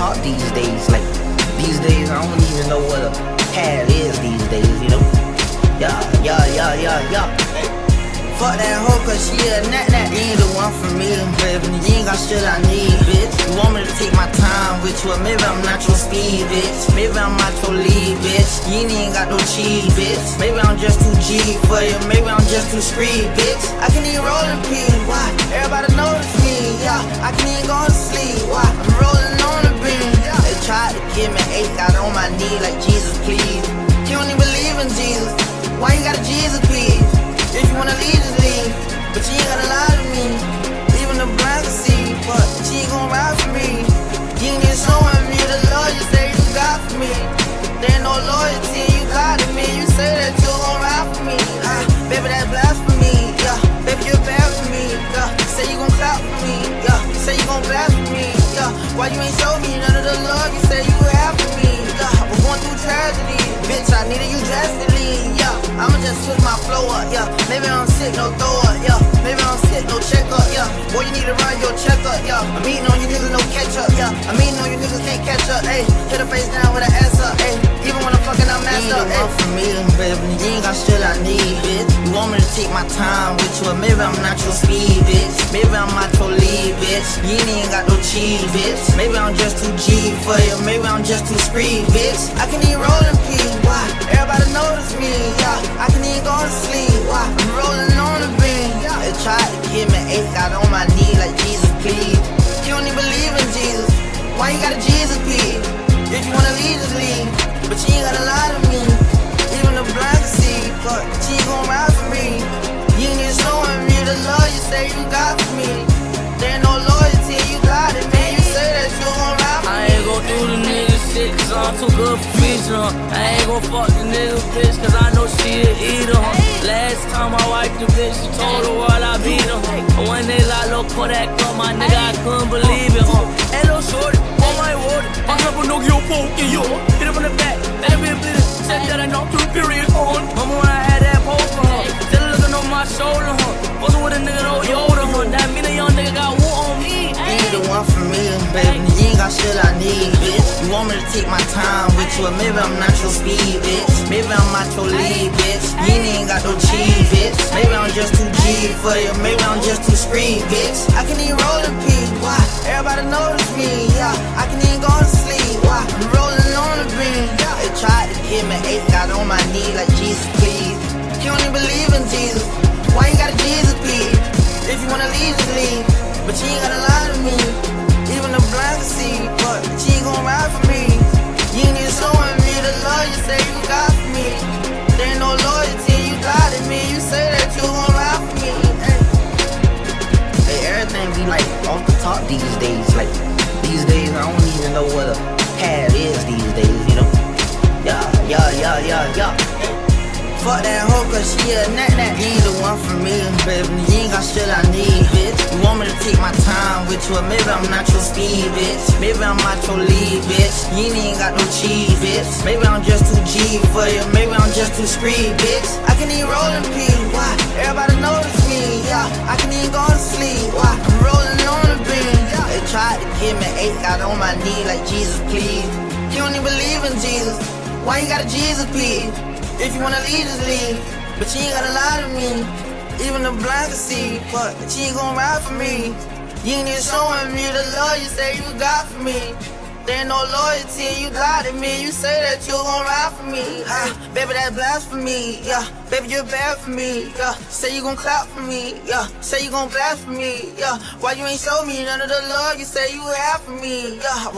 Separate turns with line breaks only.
talk these days. Like these days, I don't even know what a pad is these days. You know? Yeah, yeah, yeah, yeah, yeah. Fuck that hoe, cause she a nat. You ain't the one for me, baby. You ain't got shit I need, bitch. You want me to take my time with you, maybe I'm not your speed, bitch. Maybe I'm not your lead, bitch. You ain't got no cheese, bitch. Maybe I'm just too G for you, maybe I'm just too street, bitch. I can even roll in peace, why? Everybody notice me, yeah. I can even go to sleep, why? I'm rolling But you ain't gotta lie to me. Even the blind can see, but she ain't gon' ride for me. You ain't even showing me the love you say you got for me. There ain't no loyalty, you got to me. You say that you gon' ride for me. Ah, baby, that's blasphemy. Yeah, baby, you're bad for me. Yeah, say you gon' clap for me. Yeah, say you gon' blast for me. Yeah, why you ain't show me none of the love you say you have for me? Yeah, I was going through tragedy. Bitch, I needed you drastically. Yeah, I'ma just switch my flow up. Yeah, maybe I'm sick, no throw up. To run your check up. Yeah, I'm eating on you niggas, no catch up. Yeah, I'm eating on you niggas, can't catch up. Hey, hit a face down with an ass up. Hey, even when I'm fucking, I'm messed up. Hey, for me, baby, you ain't got shit I need, bitch. You want me to take my time with you, or maybe I'm not your speed, bitch. Maybe I'm not your lead, bitch. You ain't got no cheese, bitch. Maybe I'm just too G for you, maybe I'm just too street, bitch. I can even roll in peace, why? Everybody I'm
too good for feature, huh? I ain't gon' fuck the nigga bitch cause I know she a eater, huh? Last time I wiped the bitch, she told the world I beat her, huh? When they lock low Kodak up, my nigga, I couldn't believe it, huh? Hello, shorty, on my word, I have a Nokia poke in you. Hit it from the back, let it be a Said that I knocked through period on. Mama, when I had that poker, huh? Still looking on my shoulder, huh? Wasn't with a nigga no Yoda, huh? That mean a young nigga got wood on me.
You the one for me, baby. You ain't got shit I need, bitch. To take my time with you, maybe I'm not your speed, bitch. Maybe I'm not your lead, bitch. You ain't got no cheese, bitch. Maybe I'm just too G for you, maybe I'm just too street, bitch. I can even roll in peace, why? Everybody notice me, yeah. I can even go to sleep, why? I'm rolling on the beam. They tried to give me eight, got on my knee like Jesus, please. You don't even believe in Jesus. Why you got a Jesus, please? If you wanna leave, just leave. But you ain't gotta lie to me. Love you say you got me. There ain't no loyalty, you got it, me. You say that you gon' ride for me. Hey. Hey, everything be like off the top these days. Like these days, I don't even know what a pad is these days. You know? Yeah, yeah, yeah, yeah, yeah. Fuck that hoe, cause she a nat nat. You ain't the one for me, baby. You ain't got shit I need, bitch. You want me to take my time with you, maybe I'm not your speed, bitch. Maybe I'm not your lead, bitch. You ain't got no cheese, bitch. Maybe I'm just too G for you, maybe I'm just too street, bitch. I can even roll in why? Everybody notice me, yeah. I can even go to sleep, why? I'm rolling on the beam. They tried to give me eight, got on my knee like Jesus, please. You don't even believe in Jesus. Why you got a Jesus, please? If you wanna leave, just leave. But you ain't gotta lie to me. Even the blind can see, but she ain't gon' ride for me. You ain't even showing me the love you say you got for me. There ain't no loyalty, you got it, me. You say that you gon' ride for me. Ah, baby, that's blasphemy. Yeah, baby, you're bad for me. Yeah, say you gon' clap for me. Yeah, say you gon' blast for me. Yeah, why you ain't show me none of the love you say you have for me? Yeah,